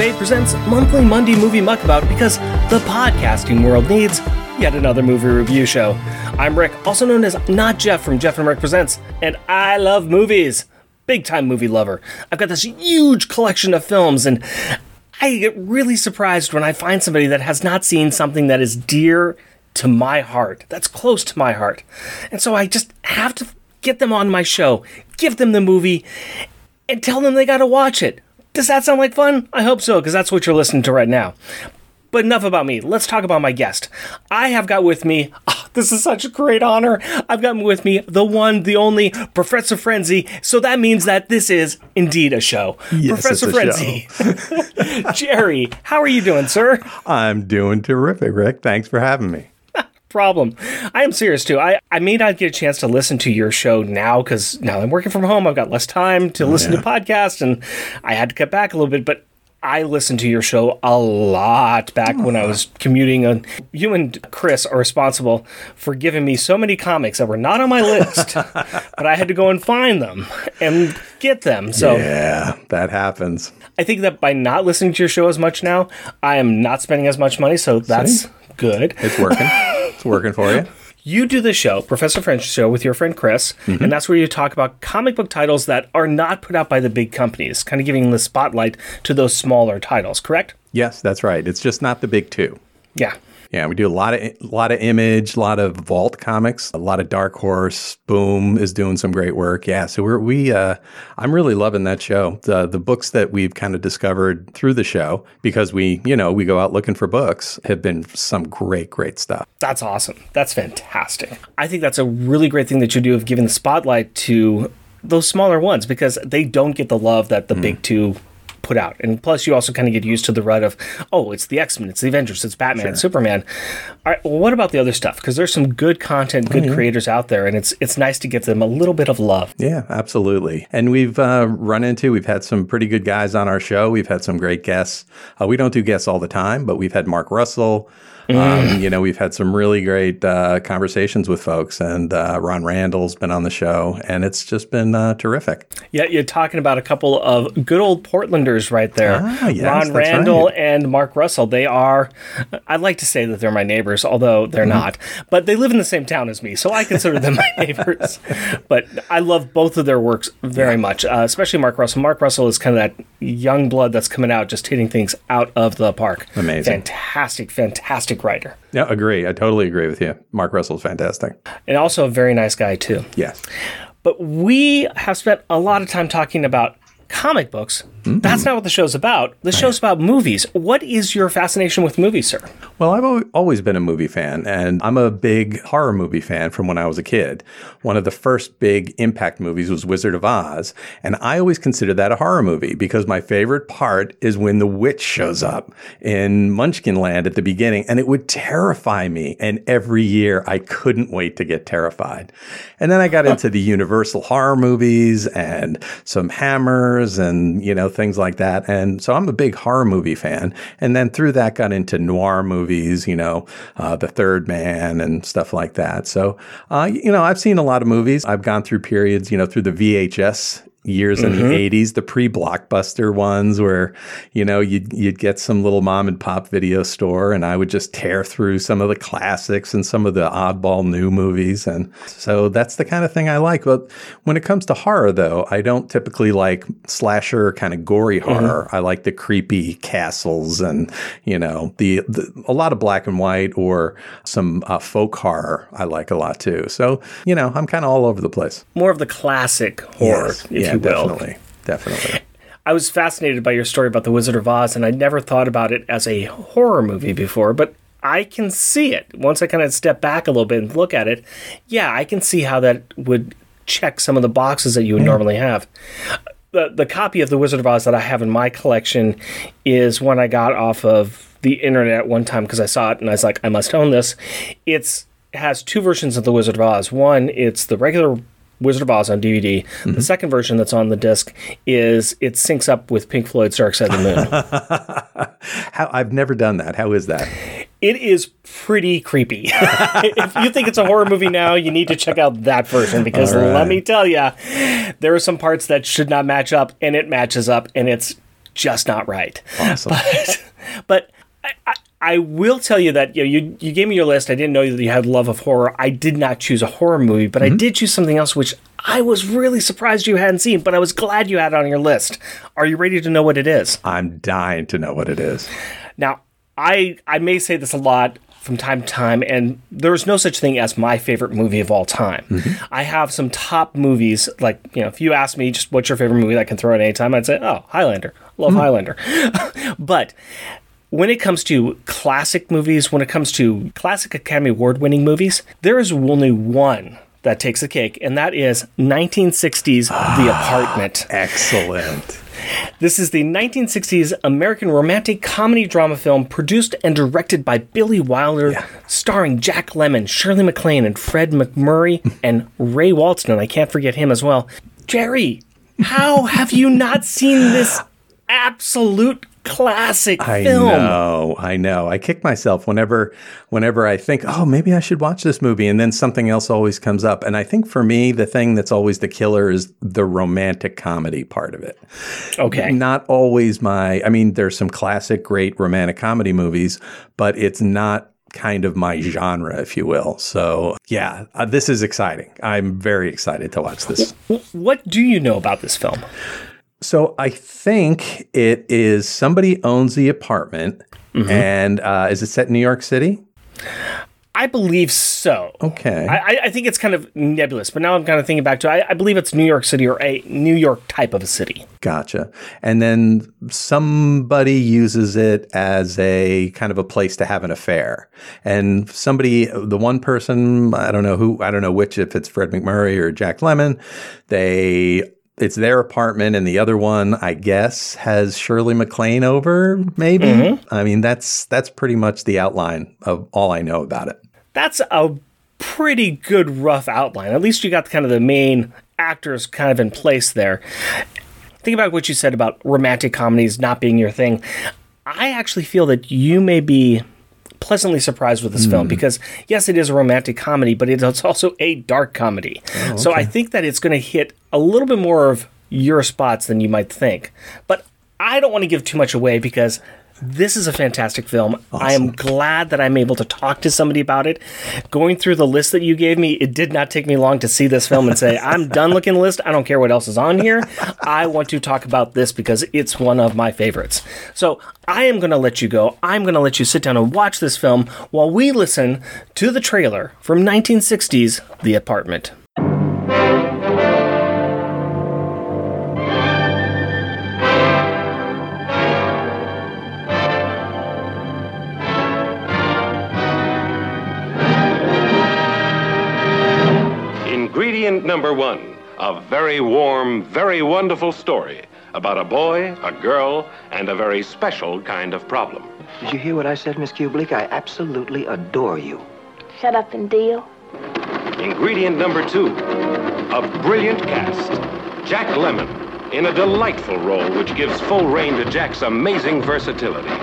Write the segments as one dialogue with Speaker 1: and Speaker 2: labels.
Speaker 1: Crusade presents monthly Monday Movie Muckabout because the podcasting world needs yet another movie review show. I'm Rick, also known as Not Jeff from Jeff and Rick Presents, and I love movies. Big time movie lover. I've got this huge collection of films, and I get really surprised when I find somebody that has not seen something that is dear to my heart, that's close to my heart. And so I just have to get them on my show, give them the movie, and tell them they got to watch it. Does that sound like fun? I hope so, because that's what you're listening to right now. But enough about me. Let's talk about my guest. I have got with me, oh, this is such a great honor. I've got with me the one, the only Professor Frenzy. So that means that this is indeed a show.
Speaker 2: Yes,
Speaker 1: Professor
Speaker 2: it's a
Speaker 1: Frenzy. Jerry, how are you doing, sir?
Speaker 2: I'm doing terrific, Rick. Thanks for having me.
Speaker 1: Problem. I am serious too. I, I may not get a chance to listen to your show now because now I'm working from home. I've got less time to listen
Speaker 2: yeah.
Speaker 1: to podcasts and I had to cut back a little bit, but I listened to your show a lot back when I was commuting. And you and Chris are responsible for giving me so many comics that were not on my list, but I had to go and find them and get them. So
Speaker 2: Yeah, that happens.
Speaker 1: I think that by not listening to your show as much now, I am not spending as much money. So that's good.
Speaker 2: It's working. it's working for you.
Speaker 1: You do the show, Professor Frenzy Show, with your friend Chris, and mm-hmm. that's where you talk about comic book titles that are not put out by the big companies, kind of giving the spotlight to those smaller titles, correct?
Speaker 2: Yes, that's right. It's just not the big two.
Speaker 1: Yeah.
Speaker 2: Yeah, we do a lot of a lot of image, a lot of vault comics, a lot of Dark Horse. Boom is doing some great work. Yeah, so we're we uh, I'm really loving that show. The the books that we've kind of discovered through the show because we you know we go out looking for books have been some great great stuff.
Speaker 1: That's awesome. That's fantastic. I think that's a really great thing that you do of giving the spotlight to those smaller ones because they don't get the love that the big two put out. And plus, you also kind of get used to the rut of, oh, it's the X Men, it's the Avengers, it's Batman, it's Superman. All right, well, what about the other stuff? Because there's some good content, good creators out there, and it's it's nice to give them a little bit of love.
Speaker 2: Yeah, absolutely. And we've uh, run into, we've had some pretty good guys on our show. We've had some great guests. Uh, we don't do guests all the time, but we've had Mark Russell. Um, you know, we've had some really great uh, conversations with folks, and uh, Ron Randall's been on the show, and it's just been uh, terrific.
Speaker 1: Yeah, you're talking about a couple of good old Portlanders right there.
Speaker 2: Ah, yes,
Speaker 1: Ron Randall
Speaker 2: right.
Speaker 1: and Mark Russell. They are, I'd like to say that they're my neighbors, although they're
Speaker 2: Mm-hmm.
Speaker 1: not. But they live in the same town as me, so I consider them my neighbors. But I love both of their works very much, uh, especially Mark Russell. Mark Russell is kind of that young blood that's coming out, just hitting things out of the park.
Speaker 2: Amazing.
Speaker 1: Fantastic, fantastic writer.
Speaker 2: Yeah, agree. I totally agree with you. Mark Russell's fantastic.
Speaker 1: And also a very nice guy, too.
Speaker 2: Yes.
Speaker 1: But we have spent a lot of time talking about comic books. That's not what the show's about. The show's about movies. What is your fascination with movies, sir?
Speaker 2: Well, I've always been a movie fan, and I'm a big horror movie fan from when I was a kid. One of the first big impact movies was Wizard of Oz, and I always consider that a horror movie because my favorite part is when the witch shows up in Munchkin Land at the beginning, and it would terrify me. And every year I couldn't wait to get terrified. And then I got into the Universal horror movies and some Hammers and, you know, things like that. And so I'm a big horror movie fan. And then through that got into noir movies, you know, uh, The Third Man and stuff like that. So, uh, you know, I've seen a lot of movies. I've gone through periods, you know, through the VHS years in the 80s the pre-blockbuster ones where you know you'd, you'd get some little mom and pop video store and i would just tear through some of the classics and some of the oddball new movies. And so that's the kind of thing i like. But when it comes to horror though i don't typically like slasher kind of gory horror. I like the creepy castles and you know the, the a lot of black and white or some uh, folk horror i like a lot too. So you know i'm kind of all over the place.
Speaker 1: More of the classic horror,
Speaker 2: Yes.
Speaker 1: if
Speaker 2: yeah,
Speaker 1: you will.
Speaker 2: definitely, definitely.
Speaker 1: I was fascinated by your story about the Wizard of Oz, and I never thought about it as a horror movie before, but I can see it. Once I kind of step back a little bit and look at it, yeah, I can see how that would check some of the boxes that you would hmm. normally have. The, the copy of the Wizard of Oz that I have in my collection is one I got off of the internet one time because I saw it and I was like, I must own this. It's has two versions of the Wizard of Oz. One, it's the regular Wizard of Oz on DVD. The mm-hmm. second version that's on the disc is it syncs up with Pink Floyd's Dark Side of the Moon.
Speaker 2: How I've never done that. How is that?
Speaker 1: it is pretty creepy. if you think it's a horror movie now, you need to check out that version because
Speaker 2: right.
Speaker 1: let me tell you, there are some parts that should not match up and it matches up and it's just not right.
Speaker 2: Awesome.
Speaker 1: But, but I, I, I will tell you that you, know, you you gave me your list. I didn't know that you had love of horror. I did not choose a horror movie, but I mm-hmm. did choose something else, which I was really surprised you hadn't seen. But I was glad you had it on your list. Are you ready to know what it is?
Speaker 2: I'm dying to know what it is.
Speaker 1: Now, I I may say this a lot from time to time, and there's no such thing as my favorite movie of all time. Mm-hmm. I have some top movies, like you know, if you ask me just what's your favorite movie, that I can throw at any time, I'd say, oh, Highlander. Love hmm. Highlander. but when it comes to classic movies, when it comes to classic Academy Award winning movies, there is only one that takes the cake, and that is 1960's The ah, Apartment.
Speaker 2: Excellent.
Speaker 1: This is the 1960s American romantic comedy drama film produced and directed by Billy Wilder, starring Jack Lemmon, Shirley MacLaine, and Fred MacMurray, and Ray Walston. I can't forget him as well. Jerry, how have you not seen this absolute classic
Speaker 2: I
Speaker 1: film?
Speaker 2: know, I know. I kick myself whenever whenever I think, oh, maybe I should watch this movie, and then something else always comes up. And I think for me, the thing that's always the killer is the romantic comedy part of it.
Speaker 1: Okay.
Speaker 2: Not always my. I mean, there's some classic, great romantic comedy movies, but it's not kind of my genre, if you will. So yeah, uh, this is exciting. I'm very excited to watch this.
Speaker 1: What do you know about this film?
Speaker 2: So I think it is somebody owns the apartment, and uh, is it set in New York City?
Speaker 1: I believe so.
Speaker 2: Okay.
Speaker 1: I, I- I think it's kind of nebulous, but now I'm kind of thinking back to I, I believe it's New York City or a New York type of a city.
Speaker 2: Gotcha. And then somebody uses it as a kind of a place to have an affair. And somebody, the one person, I don't know who, I don't know which, if it's Fred MacMurray or Jack Lemmon, they, it's their apartment, and the other one, I guess, has Shirley MacLaine over. Maybe. Mm-hmm. I mean, that's that's pretty much the outline of all I know about it.
Speaker 1: That's a pretty good rough outline. At least you got kind of the main actors kind of in place there. Think about what you said about romantic comedies not being your thing. I actually feel that you may be pleasantly surprised with this film hmm. because yes it is a romantic comedy but it's also a dark comedy. Oh, so i think that it's going to hit a little bit more of your spots than you might think. But i don't want to give too much away because this is a fantastic film. I am glad that I'm able to talk to somebody about it. Going through the list that you gave me, it did not take me long to see this film and say, I'm done looking at the list. I don't care what else is on here. I want to talk about this because it's one of my favorites. So I am going to let you go. I'm going to let you sit down and watch this film while we listen to the trailer from 1960's The Apartment.
Speaker 3: Ingredient number one a very warm, very wonderful story about a boy, a girl, and a very special kind of problem.
Speaker 4: Did you hear what I said, Miss Kubelik? I absolutely adore you.
Speaker 5: Shut up and deal.
Speaker 3: Ingredient number two a brilliant cast. Jack Lemmon in a delightful role which gives full rein to Jack's amazing versatility.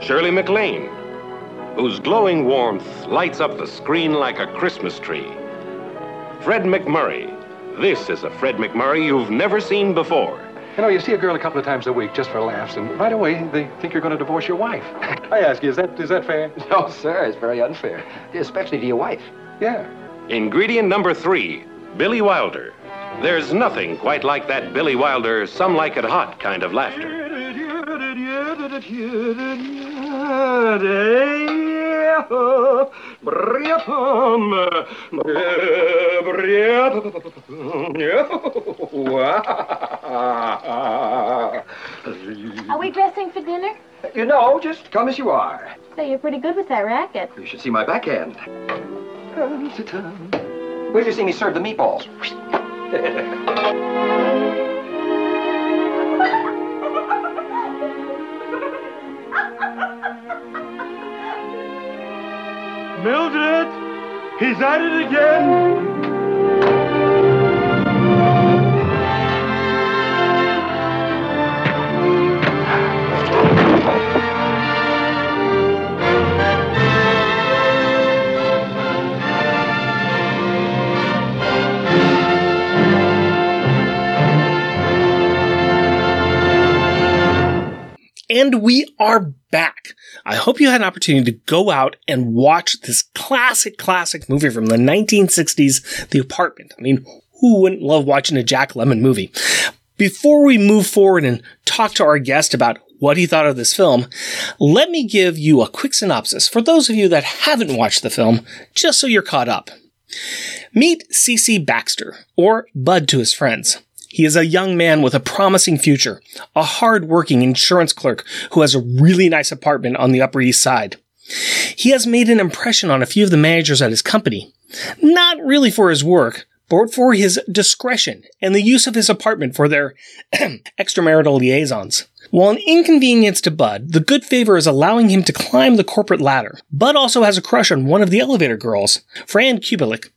Speaker 3: Shirley MacLaine, whose glowing warmth lights up the screen like a Christmas tree. Fred MacMurray. This is a Fred MacMurray you've never seen before.
Speaker 6: You know, you see a girl a couple of times a week just for laughs, and right away they think you're going to divorce your wife. I ask you, is that is that fair?
Speaker 4: No, sir, it's very unfair, especially to your wife.
Speaker 6: Yeah.
Speaker 3: Ingredient number three Billy Wilder. There's nothing quite like that Billy Wilder, some like it hot kind of laughter.
Speaker 5: Are we dressing for dinner?
Speaker 4: You know, just come as you are.
Speaker 5: Say, you're pretty good with that racket.
Speaker 4: You should see my backhand. Where'd you see me serve the meatballs?
Speaker 6: Mildred, he's at it again.
Speaker 1: And we are back. I hope you had an opportunity to go out and watch this classic, classic movie from the 1960s, The Apartment. I mean, who wouldn't love watching a Jack Lemmon movie? Before we move forward and talk to our guest about what he thought of this film, let me give you a quick synopsis for those of you that haven't watched the film, just so you're caught up. Meet CC Baxter, or Bud to his friends. He is a young man with a promising future, a hard-working insurance clerk who has a really nice apartment on the Upper East Side. He has made an impression on a few of the managers at his company, not really for his work, but for his discretion and the use of his apartment for their extramarital liaisons. While an inconvenience to Bud, the good favor is allowing him to climb the corporate ladder. Bud also has a crush on one of the elevator girls, Fran Kubelik.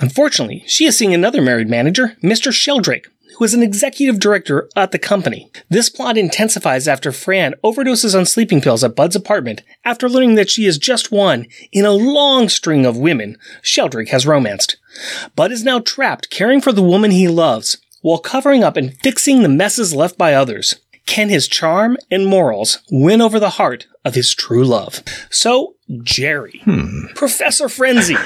Speaker 1: Unfortunately, she is seeing another married manager, Mr. Sheldrake, who is an executive director at the company. This plot intensifies after Fran overdoses on sleeping pills at Bud's apartment after learning that she is just one in a long string of women Sheldrake has romanced. Bud is now trapped caring for the woman he loves while covering up and fixing the messes left by others. Can his charm and morals win over the heart of his true love? So, Jerry, hmm. Professor Frenzy,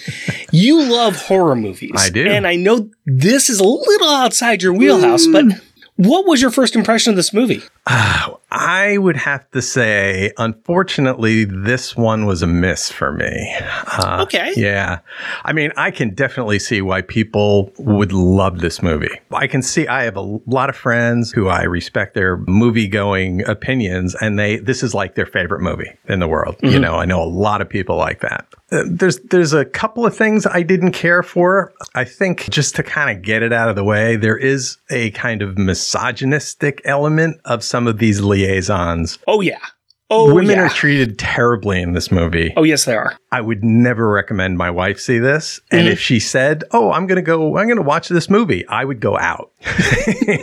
Speaker 1: you love horror movies.
Speaker 2: I do.
Speaker 1: And I know this is a little outside your wheelhouse, but mm. what was your first impression of this movie?
Speaker 2: Ah, I would have to say, unfortunately, this one was a miss for me. Uh,
Speaker 1: Okay.
Speaker 2: Yeah. I mean, I can definitely see why people would love this movie. I can see, I have a lot of friends who I respect their movie going opinions, and they, this is like their favorite movie in the world. You know, I know a lot of people like that. Uh, There's there's a couple of things I didn't care for. I think just to kind of get it out of the way, there is a kind of misogynistic element of some of these liaisons.
Speaker 1: Oh, yeah. Oh, yeah.
Speaker 2: Women
Speaker 1: yeah.
Speaker 2: are treated terribly in this movie.
Speaker 1: oh, yes, they are.
Speaker 2: I would never recommend my wife see this. And
Speaker 1: Mm-hmm.
Speaker 2: if she said, "Oh, I'm going to go I'm going to watch this movie." I would go out.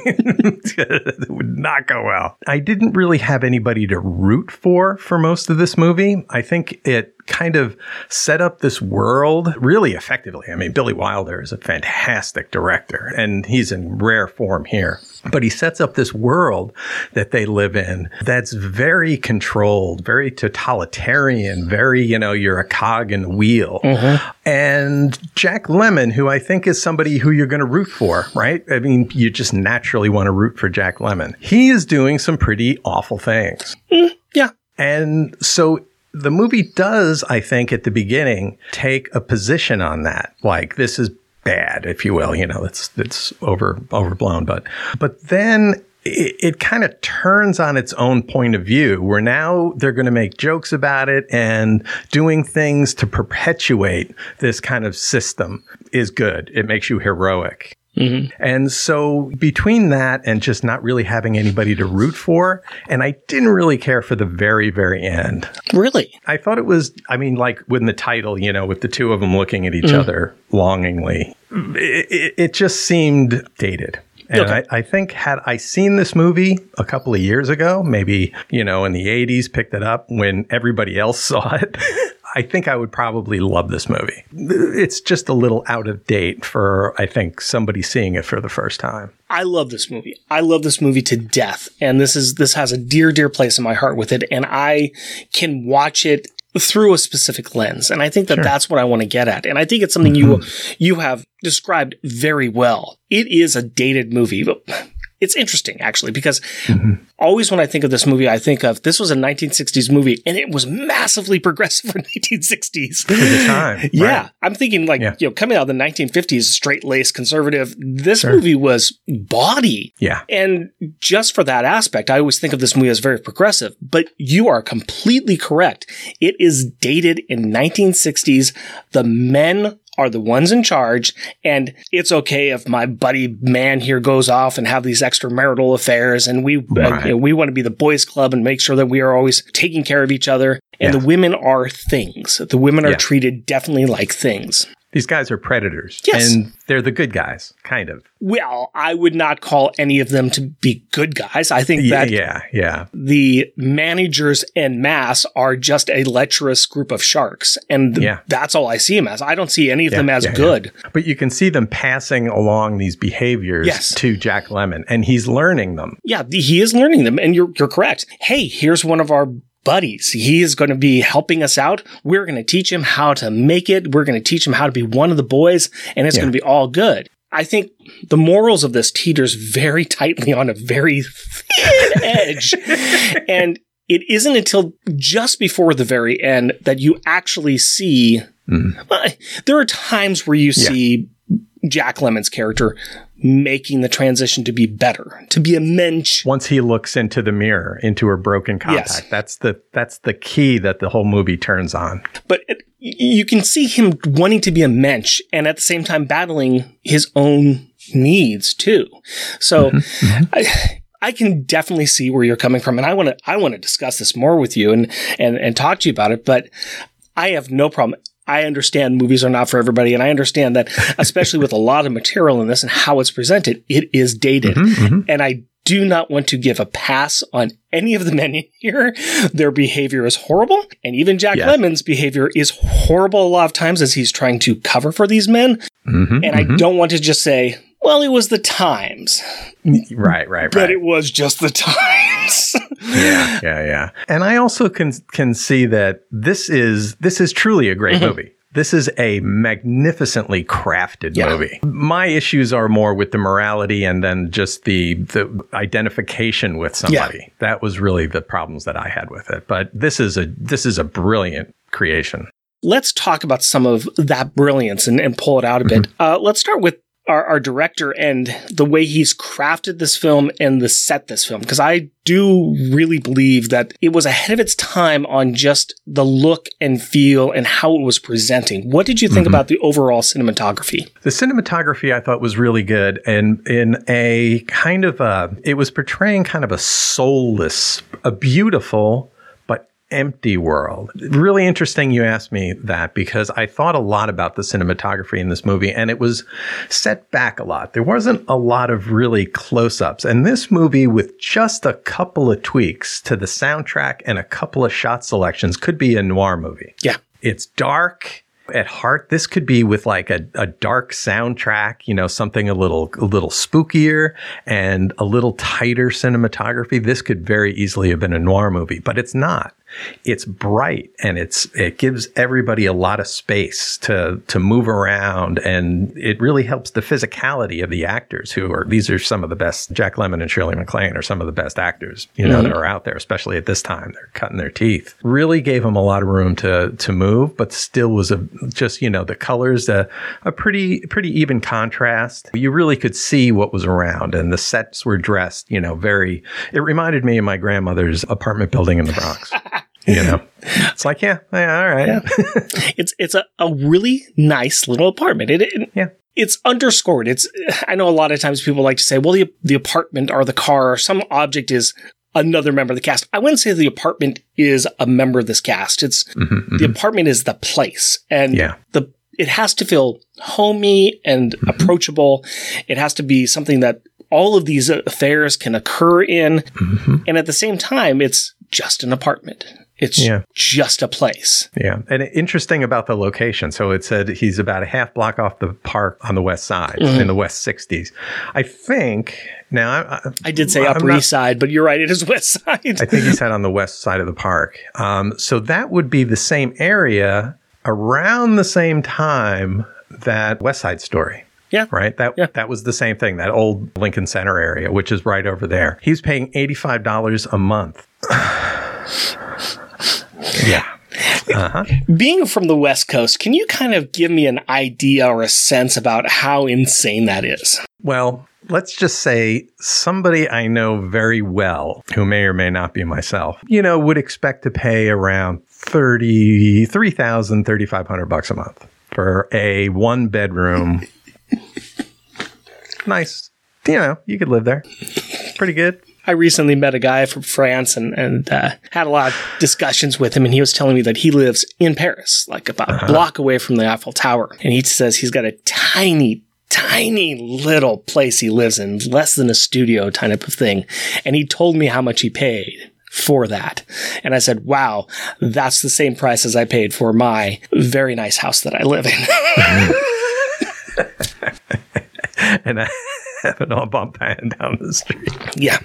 Speaker 2: it would not go well. I didn't really have anybody to root for for most of this movie. I think it kind of set up this world really effectively. I mean, Billy Wilder is a fantastic director and he's in rare form here. But he sets up this world that they live in that's very controlled, very totalitarian, very, you know, you're a cog in the wheel. Mm-hmm. And Jack Lemmon, who I think is somebody who you're going to root for, right? I mean, you just naturally want to root for Jack Lemmon. He is doing some pretty awful things.
Speaker 1: Mm, yeah.
Speaker 2: And so the movie does, I think, at the beginning, take a position on that. Like this is bad, if you will. You know, it's it's over overblown, but but then it, it kind of turns on its own point of view where now they're going to make jokes about it and doing things to perpetuate this kind of system is good. It makes you heroic. Mm-hmm. And so between that and just not really having anybody to root for, and I didn't really care for the very, very end.
Speaker 1: Really?
Speaker 2: I thought it was, I mean, like when the title, you know, with the two of them looking at each mm. other longingly, it, it, it just seemed dated. And
Speaker 1: Okay.
Speaker 2: I, I think had I seen this movie a couple of years ago, maybe, you know, in the 80s, picked it up when everybody else saw it, I think I would probably love this movie. It's just a little out of date for, I think, somebody seeing it for the first time.
Speaker 1: I love this movie. I love this movie to death. And this is, this has a dear, dear place in my heart with it. And I can watch it through a specific lens. And I think that that's what I want to get at. And I think it's something you, mm-hmm. you have described very well. It is a dated movie, but it's interesting actually, because mm-hmm. always when I think of this movie, I think of this was a 1960s movie and it was massively progressive for 1960s.
Speaker 2: For the time.
Speaker 1: Yeah.
Speaker 2: right.
Speaker 1: I'm thinking like,
Speaker 2: Yeah.
Speaker 1: you know, coming out of the 1950s, straight laced conservative, this movie was bawdy.
Speaker 2: Yeah.
Speaker 1: And just for that aspect, I always think of this movie as very progressive, but you are completely correct. It is dated in 1960s. The men are the ones in charge and it's okay if my buddy man here goes off and have these extramarital affairs and we uh,
Speaker 2: Right.
Speaker 1: you know, we want to be the boys club and make sure that we are always taking care of each other and
Speaker 2: Yeah.
Speaker 1: the women are things the women are
Speaker 2: Yeah.
Speaker 1: treated definitely like things
Speaker 2: These guys are predators.
Speaker 1: Yes.
Speaker 2: And they're the good guys, kind of.
Speaker 1: Well, I would not call any of them to be good guys. I think that
Speaker 2: yeah, yeah.
Speaker 1: the managers en masse are just a lecherous group of sharks. And th-
Speaker 2: Yeah.
Speaker 1: that's all I see them as. I don't see any of
Speaker 2: Yeah,
Speaker 1: them as
Speaker 2: yeah, yeah.
Speaker 1: good.
Speaker 2: But you can see them passing along these behaviors
Speaker 1: Yes.
Speaker 2: to Jack Lemmon, and he's learning them.
Speaker 1: Yeah, he is learning them, and you're you're correct. Hey, here's one of our buddies. He is going to be helping us out. We're going to teach him how to make it. We're going to teach him how to be one of the boys, and it's
Speaker 2: Yeah.
Speaker 1: going to be all good. I think the morals of this teeters very tightly on a very thin edge, and it isn't until just before the very end that you actually see. Hmm. Well, there are times where you see Jack Lemmon's character making the transition to be better, to be a mensch.
Speaker 2: Once he looks into the mirror, into her broken contact,
Speaker 1: Yes.
Speaker 2: that's the that's the key that the whole movie turns on.
Speaker 1: But it, you can see him wanting to be a mensch and at the same time battling his own needs too. So mm-hmm. Mm-hmm. I, I can definitely see where you're coming from, and I want to I want to discuss this more with you and and and talk to you about it. But I have no problem. I understand movies are not for everybody, and I understand that, especially with a lot of material in this and how it's presented, it is dated. Mm-hmm, mm-hmm. And I do not want to give a pass on any of the men in here. Their behavior is horrible, and even Jack
Speaker 2: Yeah.
Speaker 1: Lemmon's behavior is horrible a lot of times as he's trying to cover for these men.
Speaker 2: Mm-hmm,
Speaker 1: And I mm-hmm. don't want to just say, "Well, it was the times,"
Speaker 2: Right, right, right.
Speaker 1: but it was just the times.
Speaker 2: yeah, yeah, yeah. And I also can can see that this is this is truly a great
Speaker 1: Mm-hmm.
Speaker 2: movie. This is a magnificently crafted
Speaker 1: Yeah.
Speaker 2: movie. My issues are more with the morality and then just the the identification with somebody. That was really the problems that I had with it. But this is a this is a brilliant creation.
Speaker 1: let's talk about some of that brilliance and, and pull it out a bit. Uh, let's start with our, our director and the way he's crafted this film and the set this film, because I do really believe that it was ahead of its time on just the look and feel and how it was presenting. What did you think mm-hmm. about the overall cinematography?
Speaker 2: The cinematography I thought was really good and in a kind of a it was portraying kind of a soulless, a beautiful empty world. Really interesting you asked me that because I thought a lot about the cinematography in this movie and it was set back a lot. There wasn't a lot of really close-ups. And this movie with just a couple of tweaks to the soundtrack and a couple of shot selections could be a noir movie.
Speaker 1: Yeah.
Speaker 2: It's dark at heart. This could be with like a, a dark soundtrack, you know, something a little a little spookier and a little tighter cinematography. This could very easily have been a noir movie, but it's not. It's bright and it's it gives everybody a lot of space to to move around and it really helps the physicality of the actors who are these are some of the best Jack Lemmon and Shirley MacLaine are some of the best actors, you know, that mm-hmm. are out there, especially at this time. They're cutting their teeth. Really gave them a lot of room to to move, but still was a just, you know, the colors a, a pretty pretty even contrast. You really could see what was around and the sets were dressed, you know, very it reminded me of my grandmother's apartment building in the Bronx. You know, it's like, yeah, yeah, all right.
Speaker 1: It's it's a, a really nice little apartment. It, it-
Speaker 2: Yeah.
Speaker 1: It's underscored. It's I know a lot of times people like to say, well, the the apartment or the car or some object is another member of the cast. I wouldn't say the apartment is a member of this cast. It's the apartment is the place. And
Speaker 2: Mm-hmm, Yeah.
Speaker 1: the it has to feel homey and
Speaker 2: Mm-hmm.
Speaker 1: approachable. It has to be something that all of these affairs can occur in.
Speaker 2: Mm-hmm.
Speaker 1: And at the same time, it's just an apartment. It's
Speaker 2: Yeah.
Speaker 1: just a place.
Speaker 2: Yeah. And interesting about the location. So it said he's about a half block off the park on the west side in the west 60s. I think now I, I,
Speaker 1: I did say
Speaker 2: I'm
Speaker 1: Upper
Speaker 2: not-
Speaker 1: East Side, but you're right. It is West Side.
Speaker 2: I think he said on the west side of the park. Um, so that would be the same area around the same time that West Side Story.
Speaker 1: Yeah.
Speaker 2: Right. That
Speaker 1: Yeah.
Speaker 2: that was the same thing. That old Lincoln Center area, which is right over there. He's paying eighty five dollars a month. yeah. Uh-huh.
Speaker 1: Being from the West Coast, can you kind of give me an idea or a sense about how insane that is?
Speaker 2: Well, let's just say somebody I know very well, who may or may not be myself, you know, would expect to pay around 30, 3,000, 3,500 bucks a month for a one bedroom. nice. You know, you could live there. Pretty good.
Speaker 1: I recently met a guy from France and, and uh, had a lot of discussions with him. And he was telling me that he lives in Paris, like about a block away from the Eiffel Tower. And he says he's got a tiny, tiny little place he lives in, less than a studio type of thing. And he told me how much he paid for that. And I said, wow, that's the same price as I paid for my very nice house that I live in.
Speaker 2: and I have an all bump down the street.
Speaker 1: yeah.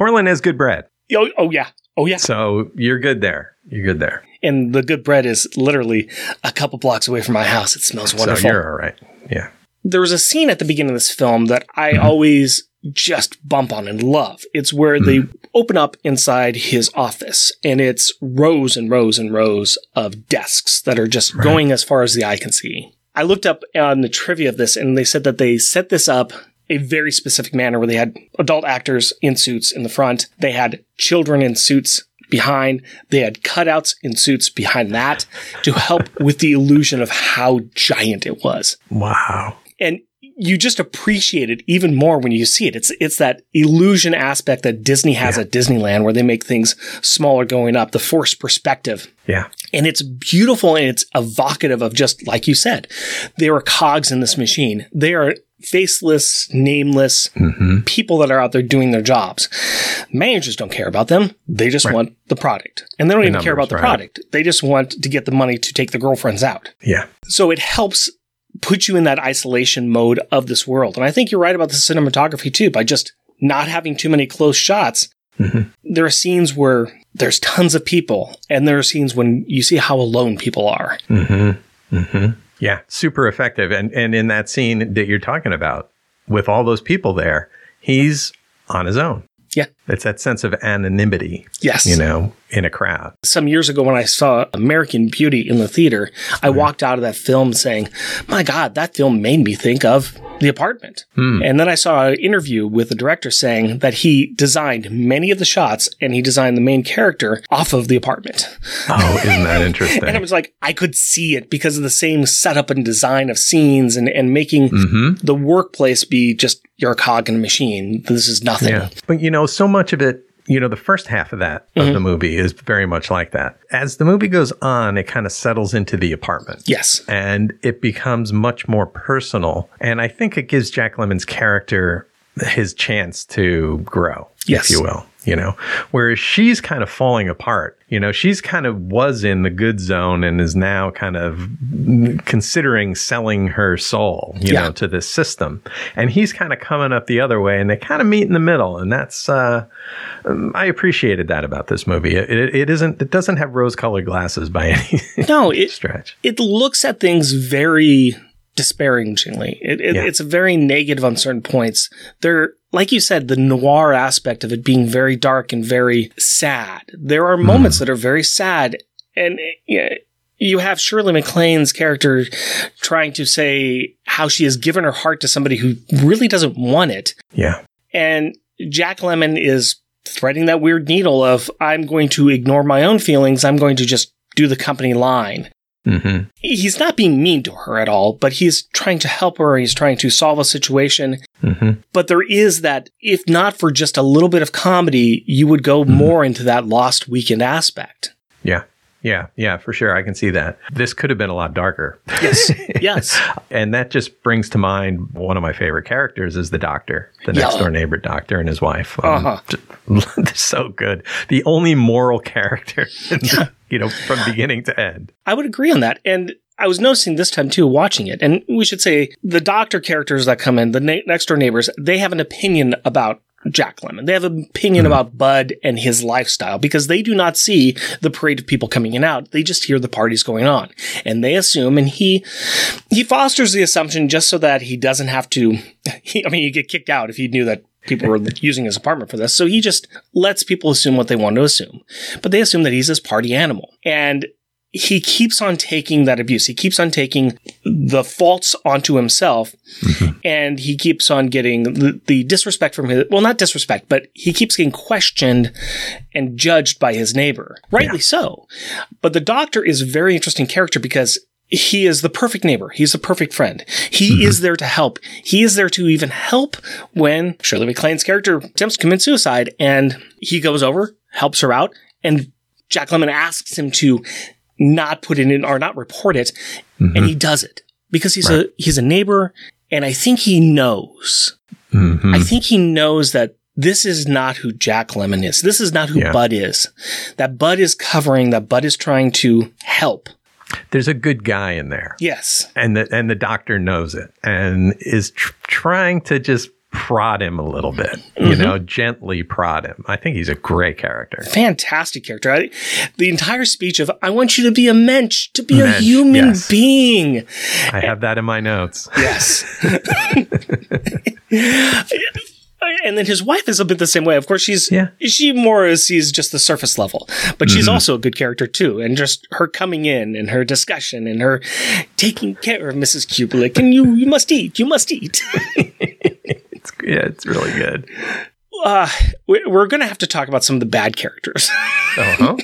Speaker 2: Portland has good bread.
Speaker 1: Oh, oh yeah. Oh yeah.
Speaker 2: So you're good there. You're good there.
Speaker 1: And the good bread is literally a couple blocks away from my house. It smells wonderful.
Speaker 2: So you're all right. Yeah.
Speaker 1: there was a scene at the beginning of this film that I mm-hmm. always just bump on and love. It's where they mm-hmm. open up inside his office and it's rows and rows and rows of desks that are just going as far as the eye can see. I looked up on the trivia of this and they said that they set this up a very specific manner where they had adult actors in suits in the front. They had children in suits behind. They had cutouts in suits behind that to help with the illusion of how giant it was
Speaker 2: Wow.
Speaker 1: and you just appreciate it even more when you see it. It's it's that illusion aspect that Disney has at Disneyland where they make things smaller going up, the forced perspective.
Speaker 2: Yeah.
Speaker 1: And it's beautiful and it's evocative of just like you said, they are cogs in this machine. They are faceless, nameless mm-hmm. people that are out there doing their jobs. Managers don't care about them. They just want the product. And they don't even care about the
Speaker 2: right.
Speaker 1: product. They just want to get the money to take the girlfriends out.
Speaker 2: Yeah.
Speaker 1: So it helps put you in that isolation mode of this world. And I think you're right about the cinematography too, by just not having too many close shots. Mm-hmm. There are scenes where there's tons of people, and there are scenes when you see how alone people are. Mm-hmm.
Speaker 2: Yeah. Super effective. And and in that scene that you're talking about, with all those people there, he's on his own.
Speaker 1: Yeah.
Speaker 2: It's that sense of anonymity,
Speaker 1: Yes.
Speaker 2: you know, in a crowd.
Speaker 1: Some years ago, when I saw American Beauty in the theater, I walked out of that film saying, My God, that film made me think of The Apartment. Hmm. And then I saw an interview with the director saying that he designed many of the shots and he designed the main character off of The Apartment.
Speaker 2: Oh, isn't that interesting?
Speaker 1: And I was like, I could see it because of the same setup and design of scenes and, and making mm-hmm. the workplace be just you're a cog in a machine. This is nothing.
Speaker 2: Yeah. But you know, so much of it, you know, the first half of that of mm-hmm. the movie is very much like that. As the movie goes on, it kind of settles into the apartment.
Speaker 1: Yes.
Speaker 2: And it becomes much more personal. And I think it gives Jack Lemmon's character his chance to grow,
Speaker 1: Yes.
Speaker 2: if you will. You know, whereas she's kind of falling apart. You know, she's kind of was in the good zone and is now kind of considering selling her soul, you
Speaker 1: Yeah.
Speaker 2: know, to this system. And he's kind of coming up the other way and they kind of meet in the middle. And that's, uh, I appreciated that about this movie. It, it, it isn't, it doesn't have rose colored glasses by any
Speaker 1: No, it,
Speaker 2: stretch.
Speaker 1: it looks at things very disparagingly. It, it,
Speaker 2: Yeah.
Speaker 1: It's very negative on certain points. There, like you said, the noir aspect of it being very dark and very sad. There are moments that are very sad, and uh, yeah, you have Shirley MacLaine's character trying to say how she has given her heart to somebody who really doesn't want it,
Speaker 2: Yeah.
Speaker 1: and Jack Lemmon is threading that weird needle of I'm going to ignore my own feelings. I'm going to just do the company line
Speaker 2: Mm-hmm.
Speaker 1: he's not being mean to her at all, but he's trying to help her. He's trying to solve a situation.
Speaker 2: Mm-hmm.
Speaker 1: But there is that, if not for just a little bit of comedy, you would go more into that lost weekend aspect.
Speaker 2: Yeah. Yeah. Yeah. For sure. I can see that. This could have been a lot darker.
Speaker 1: Yes. yes.
Speaker 2: And that just brings to mind one of my favorite characters is the doctor, the
Speaker 1: Yeah.
Speaker 2: next door neighbor doctor and his wife. Um,
Speaker 1: Uh-huh.
Speaker 2: so good. The only moral character, the- you know, from beginning to end.
Speaker 1: I would agree on that. And I was noticing this time too, watching it. And we should say the doctor characters that come in, the na- next door neighbors, they have an opinion about Jack Lemmon. They have an opinion hmm. about Bud and his lifestyle because they do not see the parade of people coming in and out. They just hear the parties going on and they assume, and he, he fosters the assumption just so that he doesn't have to, he, I mean, he'd get kicked out if he knew that people were using his apartment for this. So he just lets people assume what they want to assume. But they assume that he's this party animal. And he keeps on taking that abuse. He keeps on taking the faults onto himself mm-hmm. and he keeps on getting the, the disrespect from his, well, not disrespect, but he keeps getting questioned and judged by his neighbor. Rightly so. But the doctor is a very interesting character because he is the perfect neighbor. He's the perfect friend. He mm-hmm. is there to help. He is there to even help when Shirley MacLaine's character attempts to commit suicide and he goes over, helps her out, and Jack Lemmon asks him to not put it in or not report it, and he does it because he's a he's a neighbor, and I think he knows.
Speaker 2: Mhm.
Speaker 1: I think he knows that this is not who Jack Lemmon is. This is not who
Speaker 2: Yeah.
Speaker 1: Bud is. That Bud is covering. That Bud is trying to help.
Speaker 2: There's a good guy in there.
Speaker 1: Yes.
Speaker 2: and the and the doctor knows it and is tr- trying to just prod him a little bit, you
Speaker 1: Mm-hmm.
Speaker 2: know, gently prod him. I think he's a great character.
Speaker 1: fantastic character. I, the entire speech of "I want you to be a mensch, to be a human
Speaker 2: yes.
Speaker 1: being."
Speaker 2: I have that in my notes.
Speaker 1: Yes. and then his wife is a bit the same way. Of course, she's
Speaker 2: Yeah.
Speaker 1: she more sees just the surface level, but she's also a good character too. And just her coming in and her discussion and her taking care of Mrs. Kubelik. And you, you must eat. You must eat.
Speaker 2: It's, yeah, it's really good.
Speaker 1: uh, we- we're going to have to talk about some of the bad characters.
Speaker 2: Uh-huh.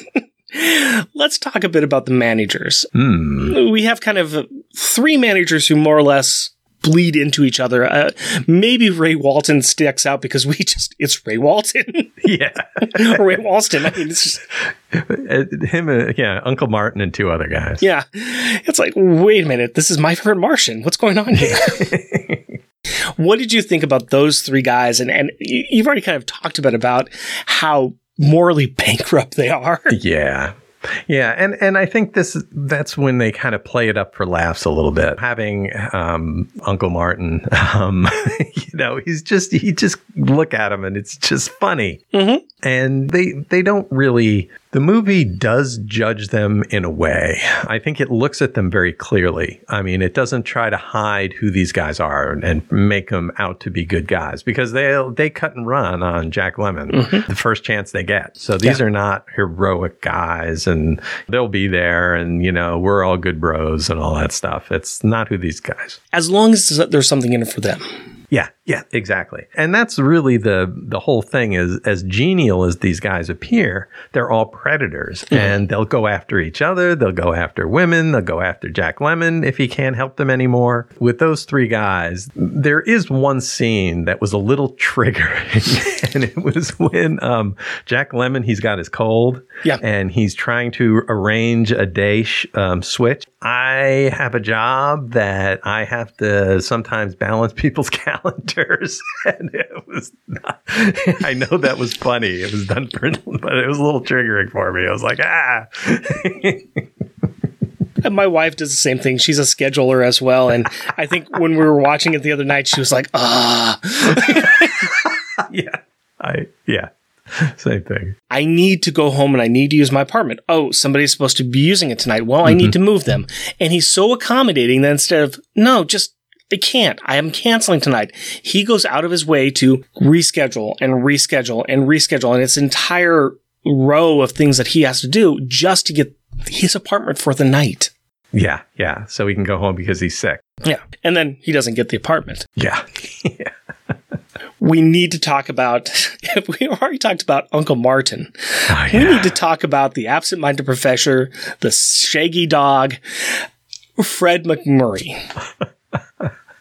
Speaker 1: Let's talk a bit about the managers.
Speaker 2: Hmm.
Speaker 1: we have kind of three managers who more or less bleed into each other. Uh, maybe Ray Walston sticks out because we just, it's Ray Walston.
Speaker 2: Yeah.
Speaker 1: Ray Walston. I mean, it's just,
Speaker 2: Uh, Him, uh, yeah, Uncle Martin and two other guys.
Speaker 1: yeah. It's like, wait a minute. This is my favorite Martian. What's going on here? What did you think about those three guys? And, and you- you've already kind of talked about, about how morally bankrupt they are.
Speaker 2: Yeah. Yeah, and and I think this that's when they kind of play it up for laughs a little bit. Having um, Uncle Martin, um, you know, he's just he just look at him and it's just funny.
Speaker 1: Mhm.
Speaker 2: And they they don't really. The movie does judge them in a way. I think it looks at them very clearly. I mean, it doesn't try to hide who these guys are and make them out to be good guys because they they cut and run on Jack Lemmon mm-hmm. the first chance they get. So these are not heroic guys and they'll be there and you know, we're all good bros and all that stuff. It's not who these guys.
Speaker 1: As long as there's something in it for them.
Speaker 2: Yeah, yeah, exactly. And that's really the the whole thing is as genial as these guys appear, they're all predators and they'll go after each other, they'll go after women, they'll go after Jack Lemmon if he can't help them anymore. With those three guys, there is one scene that was a little triggering and it was when um, Jack Lemmon he's got his cold
Speaker 1: Yeah.
Speaker 2: and he's trying to arrange a day sh- um, switch. I have a job that I have to sometimes balance people's calendars, and it was. Not, I know that was funny. It was done for, but it was a little triggering for me. I was like, ah.
Speaker 1: And my wife does the same thing. She's a scheduler as well. And I think when we were watching it the other night, she was like, ah,
Speaker 2: yeah, I yeah, same thing.
Speaker 1: I need to go home and I need to use my apartment. Oh, somebody's supposed to be using it tonight. Well, I need to move them. And he's so accommodating that instead of, no, just, I can't. I am canceling tonight. He goes out of his way to reschedule and reschedule and reschedule. And it's entire row of things that he has to do just to get his apartment for the night.
Speaker 2: Yeah, yeah. So he can go home because he's sick.
Speaker 1: Yeah. And then he doesn't get the apartment.
Speaker 2: Yeah, yeah.
Speaker 1: we need to talk about we already talked about uncle martin
Speaker 2: Oh,
Speaker 1: we need to talk about the absent-minded professor the shaggy dog fred macmurray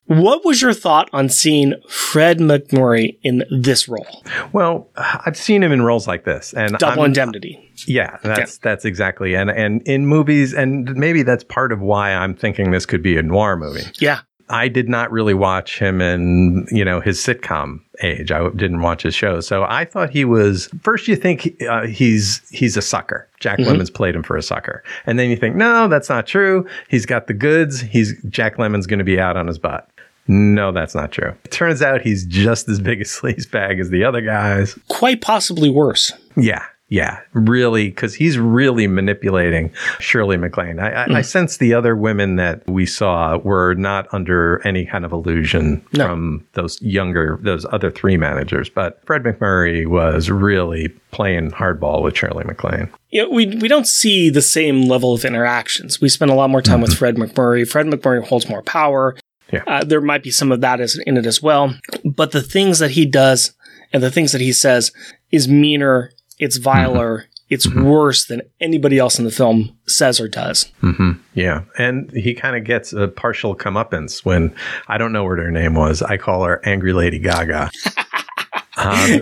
Speaker 1: what was your thought on seeing fred macmurray in this role
Speaker 2: Well, I've seen him in roles like this, and
Speaker 1: double
Speaker 2: I'm-
Speaker 1: indemnity
Speaker 2: Yeah, that's that's exactly, and and in movies, and maybe that's part of why I'm thinking this could be a noir movie.
Speaker 1: yeah
Speaker 2: I did not really watch him in you know his sitcom age. I didn't watch his show. so I thought he was. First, you think uh, he's he's a sucker. Jack Lemmon's played him for a sucker, and then you think, no, that's not true. He's got the goods. He's Jack Lemmon's going to be out on his butt. No, that's not true. It turns out he's just as big a sleazebag as the other guys.
Speaker 1: quite possibly worse
Speaker 2: Yeah, yeah, really, because he's really manipulating Shirley MacLaine. I, I, I hmm. sense the other women that we saw were not under any kind of illusion
Speaker 1: No.
Speaker 2: from those younger, those other three managers. But Fred MacMurray was really playing hardball with Shirley MacLaine.
Speaker 1: you know, we, we don't see the same level of interactions. We spend a lot more time with mm-hmm. Fred MacMurray. Fred MacMurray holds more power.
Speaker 2: Yeah.
Speaker 1: Uh, there might be some of that as, in it as well. But the things that he does and the things that he says is meaner, it's viler, mm-hmm. it's mm-hmm. worse than anybody else in the film says or does. Mm-hmm.
Speaker 2: Yeah. And he kind of gets a partial comeuppance when I don't know what her name was. I call her Angry Lady Gaga.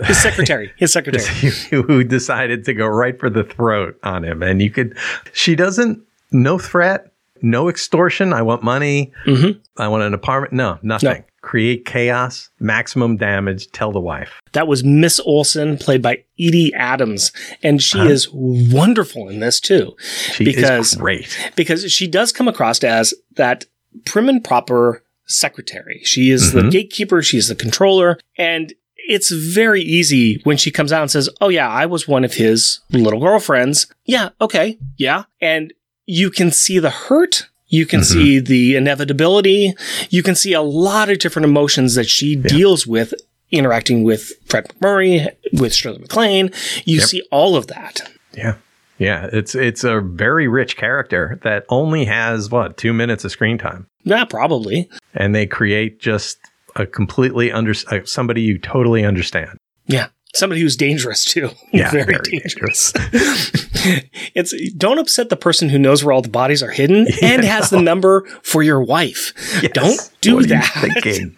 Speaker 1: His secretary, his secretary.
Speaker 2: who decided to go right for the throat on him. And you could, she doesn't, no threat, no extortion. I want money. Mm-hmm. I want an apartment. No, nothing.
Speaker 1: No.
Speaker 2: Create chaos, maximum damage, tell the wife.
Speaker 1: That was Miss Olsen, played by Edie Adams, and she is wonderful in this too,
Speaker 2: She
Speaker 1: because
Speaker 2: is great.
Speaker 1: because she does come across as that prim and proper secretary. She is the mm-hmm. gatekeeper, she's the controller, and it's very easy when she comes out and says, "Oh yeah, I was one of his little girlfriends." Yeah, okay, yeah, and you can see the hurt. You can mm-hmm. see the inevitability. You can see a lot of different emotions that she deals with interacting with Fred MacMurray, with Shirley MacLaine. You see all of that.
Speaker 2: Yeah. Yeah. It's, it's a very rich character that only has what, two minutes of screen time.
Speaker 1: Yeah, probably.
Speaker 2: And they create just a completely under, somebody you totally understand.
Speaker 1: Yeah. Somebody who's dangerous too.
Speaker 2: Yeah,
Speaker 1: very,
Speaker 2: very
Speaker 1: dangerous. it's don't upset the person who knows where all the bodies are hidden and has the number for your wife. Don't do
Speaker 2: What are you
Speaker 1: that.
Speaker 2: thinking?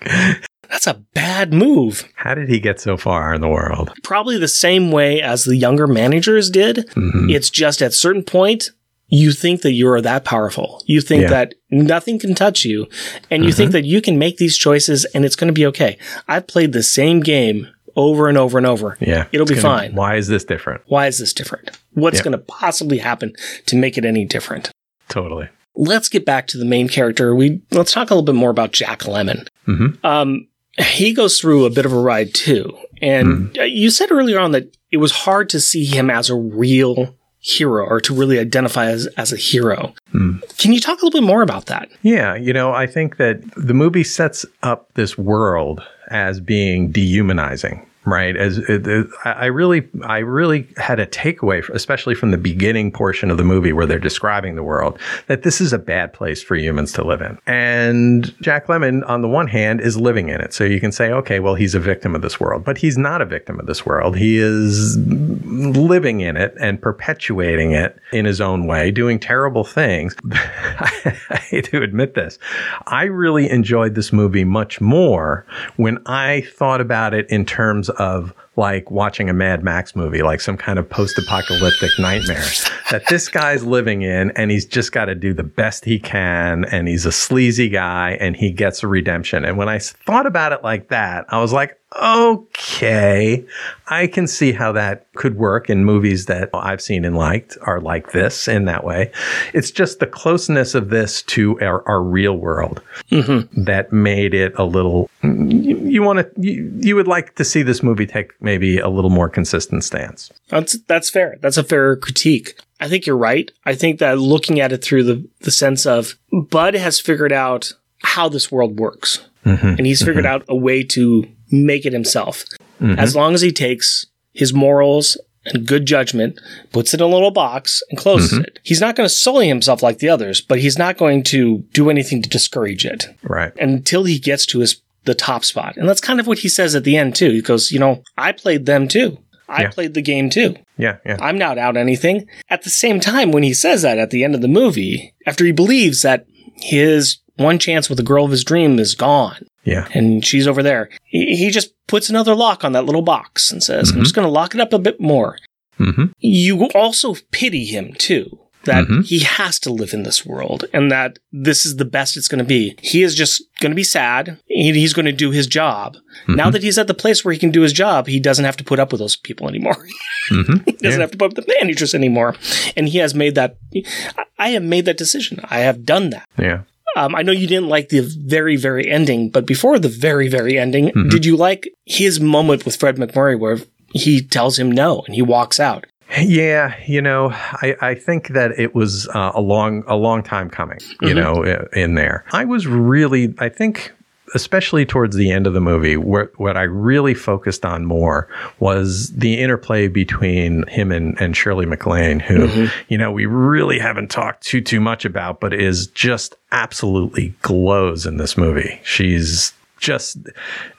Speaker 1: That's a bad move.
Speaker 2: How did he get so far in the world?
Speaker 1: Probably the same way as the younger managers did.
Speaker 2: Mm-hmm.
Speaker 1: It's just at certain point you think that you're that powerful. You think
Speaker 2: Yeah.
Speaker 1: that nothing can touch you and you think that you can make these choices and it's going to be okay. I've played the same game over and over and over.
Speaker 2: Yeah.
Speaker 1: It'll be
Speaker 2: gonna-
Speaker 1: fine.
Speaker 2: Why is this different?
Speaker 1: Why is this different? What's
Speaker 2: Yep.
Speaker 1: going to possibly happen to make it any different?
Speaker 2: Totally.
Speaker 1: Let's get back to the main character. We let's talk a little bit more about Jack Lemmon.
Speaker 2: Mhm.
Speaker 1: Um, he goes through a bit of a ride too, and uh you said earlier on that it was hard to see him as a real hero or to really identify as as a hero.
Speaker 2: Hmm.
Speaker 1: Can you talk a little bit more about that?
Speaker 2: Yeah, you know, I think that the movie sets up this world as being dehumanizing, right? As uh, it, it- I I really, I really had a takeaway, especially from the beginning portion of the movie where they're describing the world, that this is a bad place for humans to live in. And Jack Lemmon, on the one hand, is living in it, so you can say, okay, well, he's a victim of this world, but he's not a victim of this world. He is living in it and perpetuating it in his own way, doing terrible things. I hate to admit this. I really enjoyed this movie much more when I thought about it in terms of like watching a Mad Max movie, like some kind of post apocalyptic nightmare that this guy's living in and he's just got to do the best he can. And he's a sleazy guy and he gets a redemption. And when I thought about it like that, I was like, okay, I can see how that could work in movies that I've seen and liked are like this in that way. It's just the closeness of this to our, our real world mm-hmm. that made it a little. Mm, You, want to, you, you would like to see this movie take maybe a little more consistent stance.
Speaker 1: That's that's fair. That's a fair critique. I think you're right. I think that looking at it through the the sense of Bud has figured out how this world works, mm-hmm. and he's figured mm-hmm. out a way to make it himself. Mm-hmm. As long as he takes his morals and good judgment, puts it in a little box, and closes it. He's not going to sully himself like the others, but he's not going to do anything to discourage it
Speaker 2: Right.
Speaker 1: until he gets to his the top spot. And that's kind of what he says at the end too. He goes, "You know, I played them too. I
Speaker 2: Yeah.
Speaker 1: played the game too."
Speaker 2: Yeah. Yeah.
Speaker 1: I'm not out anything. At the same time, when he says that at the end of the movie, after he believes that his one chance with the girl of his dream is gone
Speaker 2: Yeah.
Speaker 1: and she's over there, he, he just puts another lock on that little box and says, I'm just going to lock it up a bit more.
Speaker 2: Mm-hmm.
Speaker 1: You also pity him too. That mm-hmm. he has to live in this world and that this is the best it's going to be. He is just going to be sad. He- He's going to do his job. Now mm-hmm. that he's at the place where he can do his job, he doesn't have to put up with those people anymore. Mm-hmm. he doesn't have to put up with the managers anymore. And he has made that, I have made that decision. I have done that.
Speaker 2: Yeah.
Speaker 1: Um, I know you didn't like the very, very ending, but before the very, very ending, did you like his moment with Fred MacMurray where he tells him no and he walks out?
Speaker 2: Yeah, you know, I, I think that it was uh, a long a long time coming. You know, in there, I was really, I think, especially towards the end of the movie, where, what I really focused on more was the interplay between him and, and Shirley MacLaine, who you know we really haven't talked too too much about, but is just absolutely glows in this movie. She's just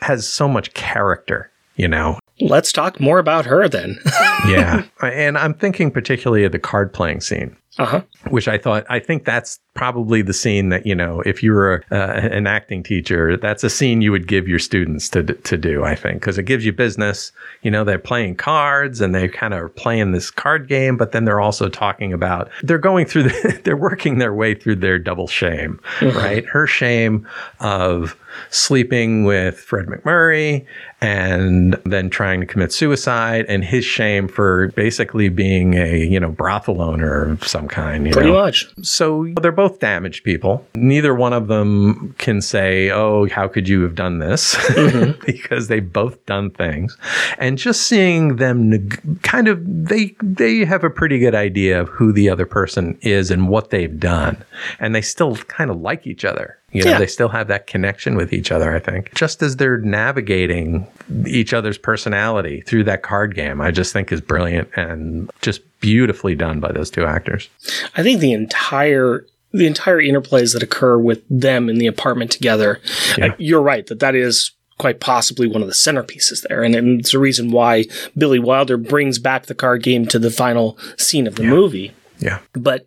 Speaker 2: has so much character you know.
Speaker 1: Let's talk more about her then.
Speaker 2: Yeah. and I'm thinking particularly of the card playing scene.
Speaker 1: uh huh.
Speaker 2: which I thought I think that's probably the scene that you know if you were uh, an acting teacher that's a scene you would give your students to to do I think because it gives you business you know they're playing cards and they kind of playing this card game but then they're also talking about they're going through the, they're working their way through their double shame right her shame of sleeping with Fred MacMurray and then trying to commit suicide and his shame for basically being a you know brothel owner of some kind you
Speaker 1: Pretty
Speaker 2: know?
Speaker 1: much.
Speaker 2: So they're both damaged people. Neither one of them can say, "Oh, how could you have done this?" Mm-hmm. because they've both done things. And just seeing them neg- kind of they they have a pretty good idea of who the other person is and what they've done. And they still kind of like each other. You know,
Speaker 1: Yeah.
Speaker 2: they still have that connection with each other, I think. Just as they're navigating each other's personality through that card game, I just think is brilliant and just beautifully done by those two actors.
Speaker 1: I think the entire the entire interplays that occur with them in the apartment together.
Speaker 2: Yeah.
Speaker 1: uh, you're right that that is quite possibly one of the centerpieces there, and it's the reason why Billy Wilder brings back the card game to the final scene of the movie.
Speaker 2: Yeah.
Speaker 1: But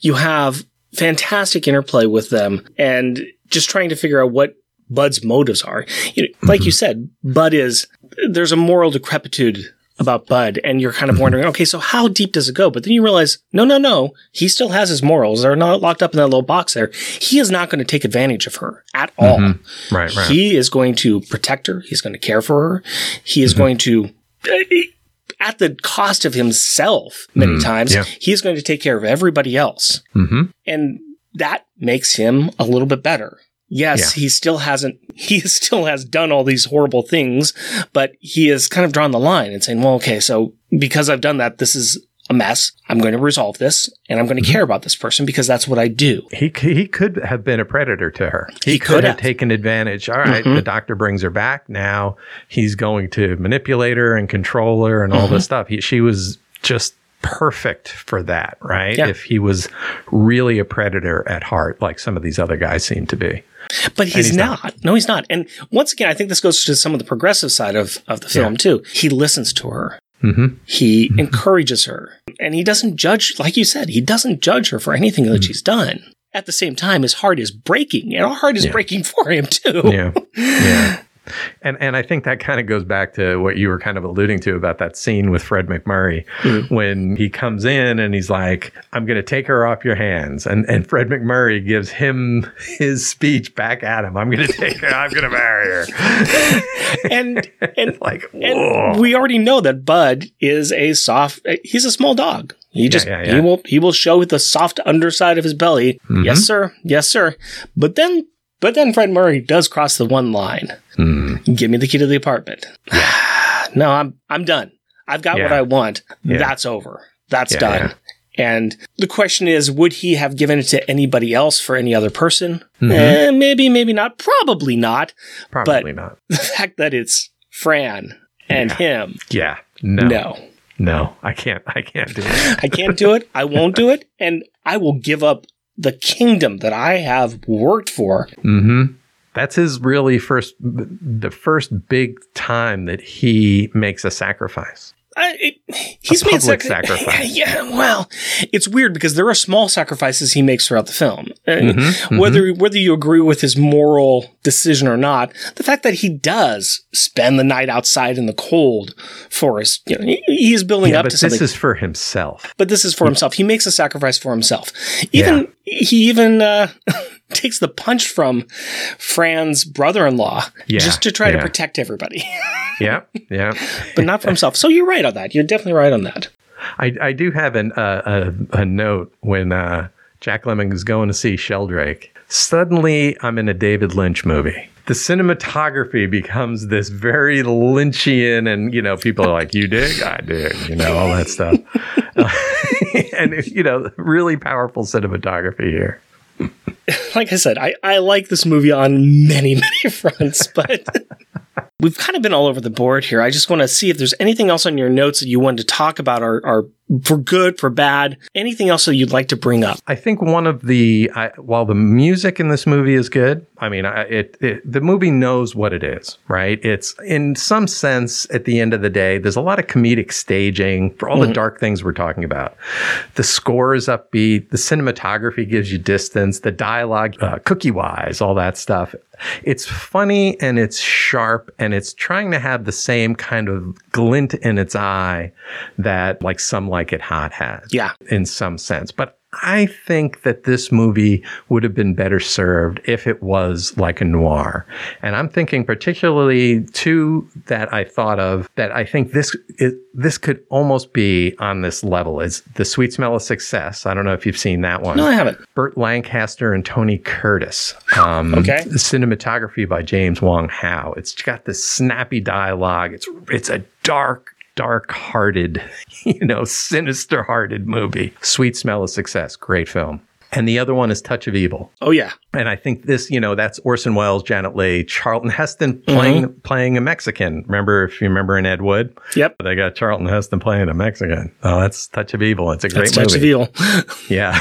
Speaker 1: you have fantastic interplay with them, and just trying to figure out what Bud's motives are. You know, like you mm-hmm. said, Bud is there's a moral decrepitude about Bud, and you're kind of mm-hmm. wondering, okay, so how deep does it go? But then you realize, no, no, no, he still has his morals. They're not locked up in that little box there. He is not going to take advantage of her at all. Mm-hmm.
Speaker 2: Right, right.
Speaker 1: He is going to protect her. He's going to care for her. He is going to, eh, at the cost of himself, many times,
Speaker 2: yeah.
Speaker 1: he's going to take care of everybody else.
Speaker 2: mm-hmm.
Speaker 1: And that makes him a little bit better. Yes, he still hasn't, he still has done all these horrible things, but he has kind of drawn the line and saying, well, okay, so because I've done that, this is a mess. I'm going to resolve this and I'm going to mm-hmm. care about this person because that's what I do.
Speaker 2: He he could have been a predator to her. He,
Speaker 1: He
Speaker 2: could,
Speaker 1: could
Speaker 2: have
Speaker 1: have.
Speaker 2: taken advantage. All right, mm-hmm. the doctor brings her back. Now he's going to manipulate her and control her and all this mm-hmm. stuff. He, she was just perfect for that, right?
Speaker 1: Yeah.
Speaker 2: If he was really a predator at heart, like some of these other guys seem to be.
Speaker 1: But he's,
Speaker 2: he's
Speaker 1: not. No, he's not. And once again, I think this goes to some of the progressive side of, of the film too. He listens to her.
Speaker 2: Mm-hmm.
Speaker 1: He encourages her. And he doesn't judge, like you said, he doesn't judge her for anything that she's done. At the same time, his heart is breaking, and our heart is breaking for him too.
Speaker 2: Yeah. Yeah. And and I think that kind of goes back to what you were kind of alluding to about that scene with Fred MacMurray when he comes in and he's like, I'm gonna take her off your hands. And and Fred MacMurray gives him his speech back at him. I'm gonna take her, I'm gonna marry her.
Speaker 1: And and
Speaker 2: like,
Speaker 1: and we already know that Bud is a soft. He's a small dog. He just
Speaker 2: yeah, yeah.
Speaker 1: he will he will show the soft underside of his belly.
Speaker 2: Mm-hmm.
Speaker 1: Yes, sir. Yes, sir. But then but then Fred Murray does cross the one line.
Speaker 2: Mm.
Speaker 1: Give me the key to the apartment. no, I'm I'm done. I've got what I want.
Speaker 2: Yeah.
Speaker 1: That's over. That's
Speaker 2: Yeah,
Speaker 1: done.
Speaker 2: yeah.
Speaker 1: And the question is, would he have given it to anybody else for any other person?
Speaker 2: Mm-hmm.
Speaker 1: Eh, maybe, maybe not. Probably not.
Speaker 2: Probably not.
Speaker 1: The fact that it's Fran and him,
Speaker 2: Yeah. No.
Speaker 1: no.
Speaker 2: No. I can't I can't do it.
Speaker 1: I can't do it. I won't do it. And I will give up the kingdom that I have worked for.
Speaker 2: Mm-hmm. That's his really first, the first big time that he makes a sacrifice.
Speaker 1: I, it, he's made
Speaker 2: public
Speaker 1: sacri-
Speaker 2: sacrifice.
Speaker 1: Yeah, well, it's weird because there are small sacrifices he makes throughout the film. Uh,
Speaker 2: Mm-hmm,
Speaker 1: Whether whether you agree with his moral decision or not, the fact that he does spend the night outside in the cold for us, you know, he, he is building
Speaker 2: Yeah,
Speaker 1: up to
Speaker 2: this
Speaker 1: something.
Speaker 2: This is for himself.
Speaker 1: but this is for himself. He makes a sacrifice for himself. Even he even uh, takes the punch from Fran's brother-in-law
Speaker 2: Yeah,
Speaker 1: just to try to protect everybody,
Speaker 2: Yeah, yeah.
Speaker 1: but not for himself. So you're right on that. You're definitely right on that.
Speaker 2: I, I do have an, uh, a, a note when uh, Jack Lemmon is going to see Sheldrake. Suddenly, I'm in a David Lynch movie. The cinematography becomes this very Lynchian, and you know, people are like, "You dig, I dig," you know, all that stuff, and you know, really powerful cinematography here.
Speaker 1: like I said, I, I like this movie on many, many fronts, but We've kind of been all over the board here. I just want to see if there's anything else on your notes that you wanted to talk about or, or for good, for bad, anything else that you'd like to bring up.
Speaker 2: I think one of the I, while the music in this movie is good, I mean, I, it, it the movie knows what it is, right? It's in some sense at the end of the day, there's a lot of comedic staging for all the dark things we're talking about. The score is upbeat, the cinematography gives you distance, the dialogue, uh, cookie wise, all that stuff. It's funny and it's sharp and it's trying to have the same kind of glint in its eye that like some like it hot has.
Speaker 1: Yeah.
Speaker 2: In some sense. But I think that this movie would have been better served if it was like a noir. And I'm thinking particularly two that I thought of that I think this it, this could almost be on this level is The Sweet Smell of Success. I don't know if you've seen that one.
Speaker 1: No, I haven't.
Speaker 2: Burt Lancaster and Tony Curtis. Um,
Speaker 1: Okay.
Speaker 2: The cinematography by James Wong Howe. It's got this snappy dialogue. It's it's a dark, dark-hearted, you know, sinister-hearted movie. Sweet Smell of Success. Great film. And the other one is Touch of Evil.
Speaker 1: Oh, yeah.
Speaker 2: And I think this, you know, that's Orson Welles, Janet Leigh, Charlton Heston mm-hmm. playing playing a Mexican. Remember, if you remember in Ed Wood,
Speaker 1: Yep.
Speaker 2: they got Charlton Heston playing a Mexican. Oh, that's Touch of Evil. It's a great
Speaker 1: That's Touch of Evil.
Speaker 2: Yeah.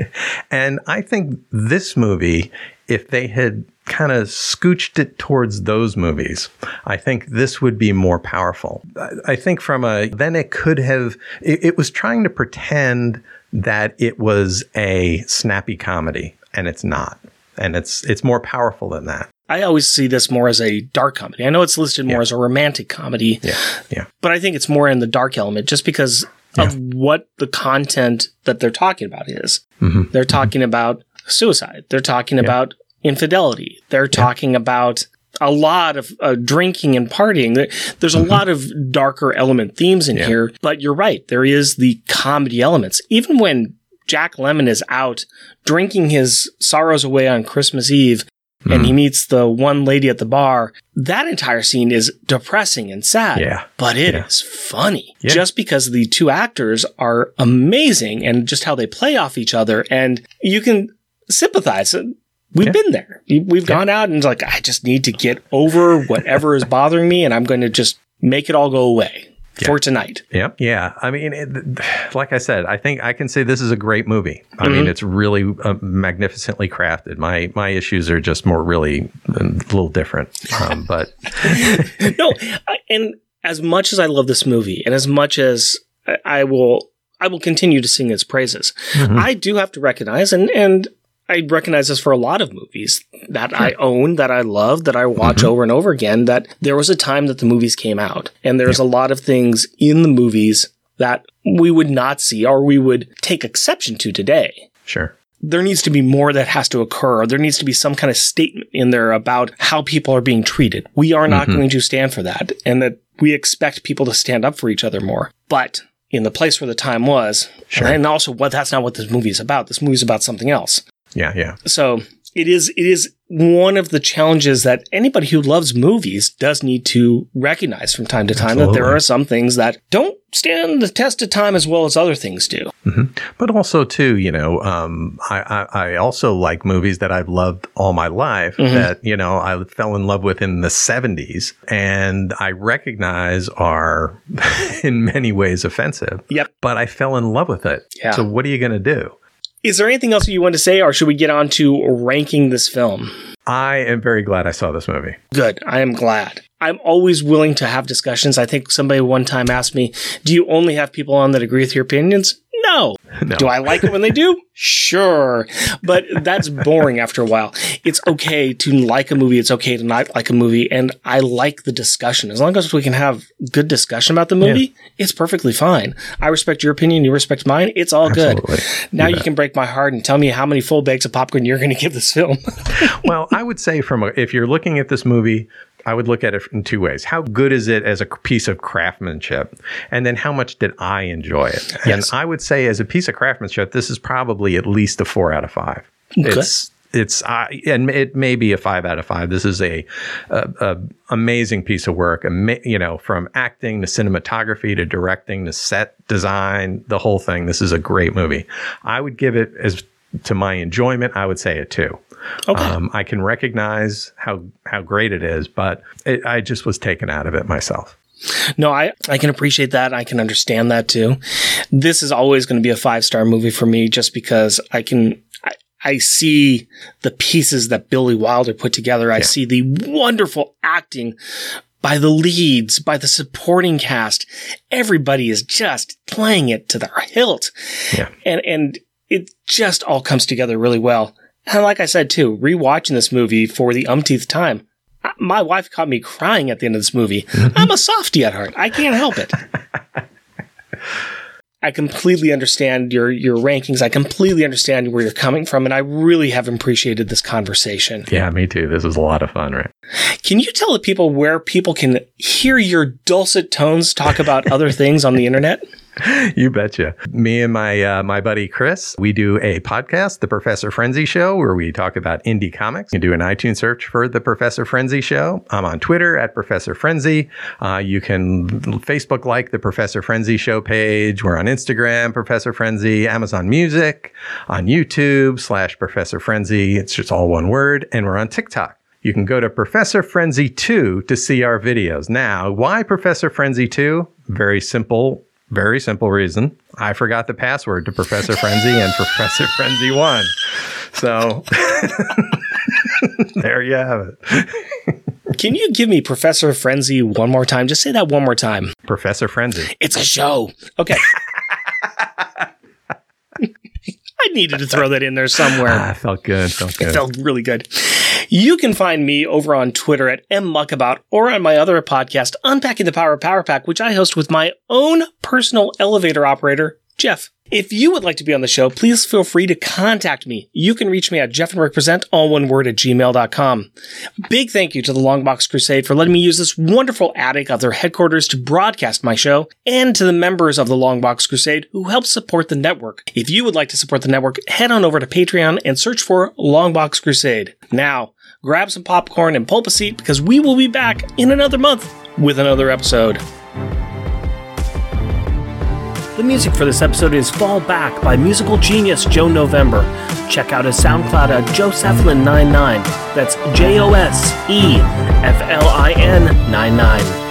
Speaker 2: and I think this movie, if they had kind of scooched it towards those movies, I think this would be more powerful. I- think from a, then it could have, it, it was trying to pretend that it was a snappy comedy and it's not. And it's, it's more powerful than that.
Speaker 1: I always see this more as a dark comedy. I know it's listed more
Speaker 2: Yeah.
Speaker 1: as a romantic comedy,
Speaker 2: Yeah. Yeah.
Speaker 1: but I think it's more in the dark element just because of what the content that they're talking about is.
Speaker 2: Mm-hmm.
Speaker 1: They're talking about suicide. They're talking about infidelity. They're talking about a lot of uh, drinking and partying. There's a lot of darker element themes in
Speaker 2: Mm-hmm. Yeah.
Speaker 1: here, but you're right. There is the comedy elements. Even when Jack Lemmon is out drinking his sorrows away on Christmas Eve and
Speaker 2: Mm-hmm.
Speaker 1: he meets the one lady at the bar, that entire scene is depressing and sad.
Speaker 2: Yeah.
Speaker 1: But it is
Speaker 2: Yeah.
Speaker 1: funny
Speaker 2: Yeah.
Speaker 1: just because the two actors are amazing and just how they play off each other. And you can sympathize. We've
Speaker 2: Yeah.
Speaker 1: been there. We've gone out and like, I just need to get over whatever is bothering me and I'm going to just make it all go away for tonight.
Speaker 2: Yep. Yeah. I mean, it, like I said, I think I can say this is a great movie. I mean, it's really uh, magnificently crafted. My my issues are just more really uh, a little different. Um, but
Speaker 1: no, I- and as much as I love this movie, and as much as I- I will, I will continue to sing its praises. I do have to recognize, and and I recognize this for a lot of movies that I own, that I love, that I watch mm-hmm. over and over again. That there was a time that the movies came out, and there's a lot of things in the movies that we would not see or we would take exception to today
Speaker 2: sure.
Speaker 1: there needs to be more that has to occur. There needs to be some kind of statement in there about how people are being treated. We are not mm-hmm. going to stand for that and that we expect people to stand up for each other more. But in the place where the time was, and also what that's not what this movie is about. This movie is about something else.
Speaker 2: Yeah. Yeah.
Speaker 1: So it is it is one of the challenges that anybody who loves movies does need to recognize from time to time that there are some things that don't stand the test of time as well as other things do.
Speaker 2: But also too, you know, um, I, I I also like movies that I've loved all my life that you know I fell in love with in the '70s, and I recognize are in many ways offensive.
Speaker 1: Yep.
Speaker 2: But I fell in love with it.
Speaker 1: Yeah.
Speaker 2: So what are you going to do?
Speaker 1: Is there anything else you want to say, or should we get on to ranking this film?
Speaker 2: I am very glad I saw this movie.
Speaker 1: Good. I am glad. I'm always willing to have discussions. I think somebody one time asked me, Do you only have people on that agree with your opinions? No.
Speaker 2: No.
Speaker 1: Do I like it when they do? Sure. But that's boring after a while. It's okay to like a movie. It's okay to not like a movie. And I like the discussion. As long as we can have good discussion about the movie, it's perfectly fine. I respect your opinion. You respect mine. It's all
Speaker 2: Absolutely.
Speaker 1: good. Now you can break my heart and tell me how many full bags of popcorn you're going to give this film.
Speaker 2: well, I would say from a, if you're looking at this movie, I would look at it in two ways. How good is it as a piece of craftsmanship? And then how much did I enjoy it?
Speaker 1: Yes.
Speaker 2: And I would say as a piece of craftsmanship, this is probably at least a four out of five. It's it's uh, and it may be a five out of five. This is a, a, a amazing piece of work. Ama- you know, from acting to cinematography to directing to set design, the whole thing. This is a great movie. I would give it as to my enjoyment, I would say a two.
Speaker 1: Okay.
Speaker 2: Um, I can recognize how how great it is, but it, I just was taken out of it myself.
Speaker 1: No, I, I can appreciate that. I can understand that too. This is always going to be a five star movie for me just because I can, I, I see the pieces that Billy Wilder put together. I see the wonderful acting by the leads, by the supporting cast. Everybody is just playing it to their hilt.
Speaker 2: Yeah.
Speaker 1: And, and it just all comes together really well. And like I said too, rewatching this movie for the umpteenth time, my wife caught me crying at the end of this movie. I'm a softie at heart. I can't help it. I completely understand your your rankings. I completely understand where you're coming from, and I really have appreciated this conversation.
Speaker 2: Yeah, me too. This was a lot of fun, right?
Speaker 1: Can you tell the people where people can hear your dulcet tones talk about other things on the internet?
Speaker 2: you betcha. Me and my uh, my buddy Chris, we do a podcast, The Professor Frenzy Show, where we talk about indie comics. You can do an iTunes search for The Professor Frenzy Show. I'm on Twitter at Professor Frenzy. Uh, you can Facebook like the Professor Frenzy Show page. We're on Instagram, Professor Frenzy, Amazon Music, on YouTube slash Professor Frenzy. It's just all one word, and we're on TikTok. You can go to Professor Frenzy 2 to see our videos. Now, why Professor Frenzy 2? Very simple very simple reason. I forgot the password to Professor Frenzy and Professor Frenzy 1. So there you have it.
Speaker 1: Can you give me Professor Frenzy one more time? Just say that one more time.
Speaker 2: Professor Frenzy.
Speaker 1: It's a show. Okay. I needed to throw that in there somewhere.
Speaker 2: Ah, felt good. Felt good.
Speaker 1: It felt really good. You can find me over on Twitter at mmuckabout or on my other podcast, Unpacking the Power of Power Pack, which I host with my own personal elevator operator, Jeff. If you would like to be on the show, please feel free to contact me. You can reach me at Jeff and Rick all one word at gmail.com. Big thank you to the Longbox Crusade for letting me use this wonderful attic of their headquarters to broadcast my show, and to the members of the Longbox Crusade who help support the network. If you would like to support the network, head on over to Patreon and search for Longbox Crusade. Now, grab some popcorn and pull a seat because we will be back in another month with another episode. The music for this episode is Fall Back by musical genius Joe November. Check out his SoundCloud at Joseflin99. That's J O S E F L I N 99.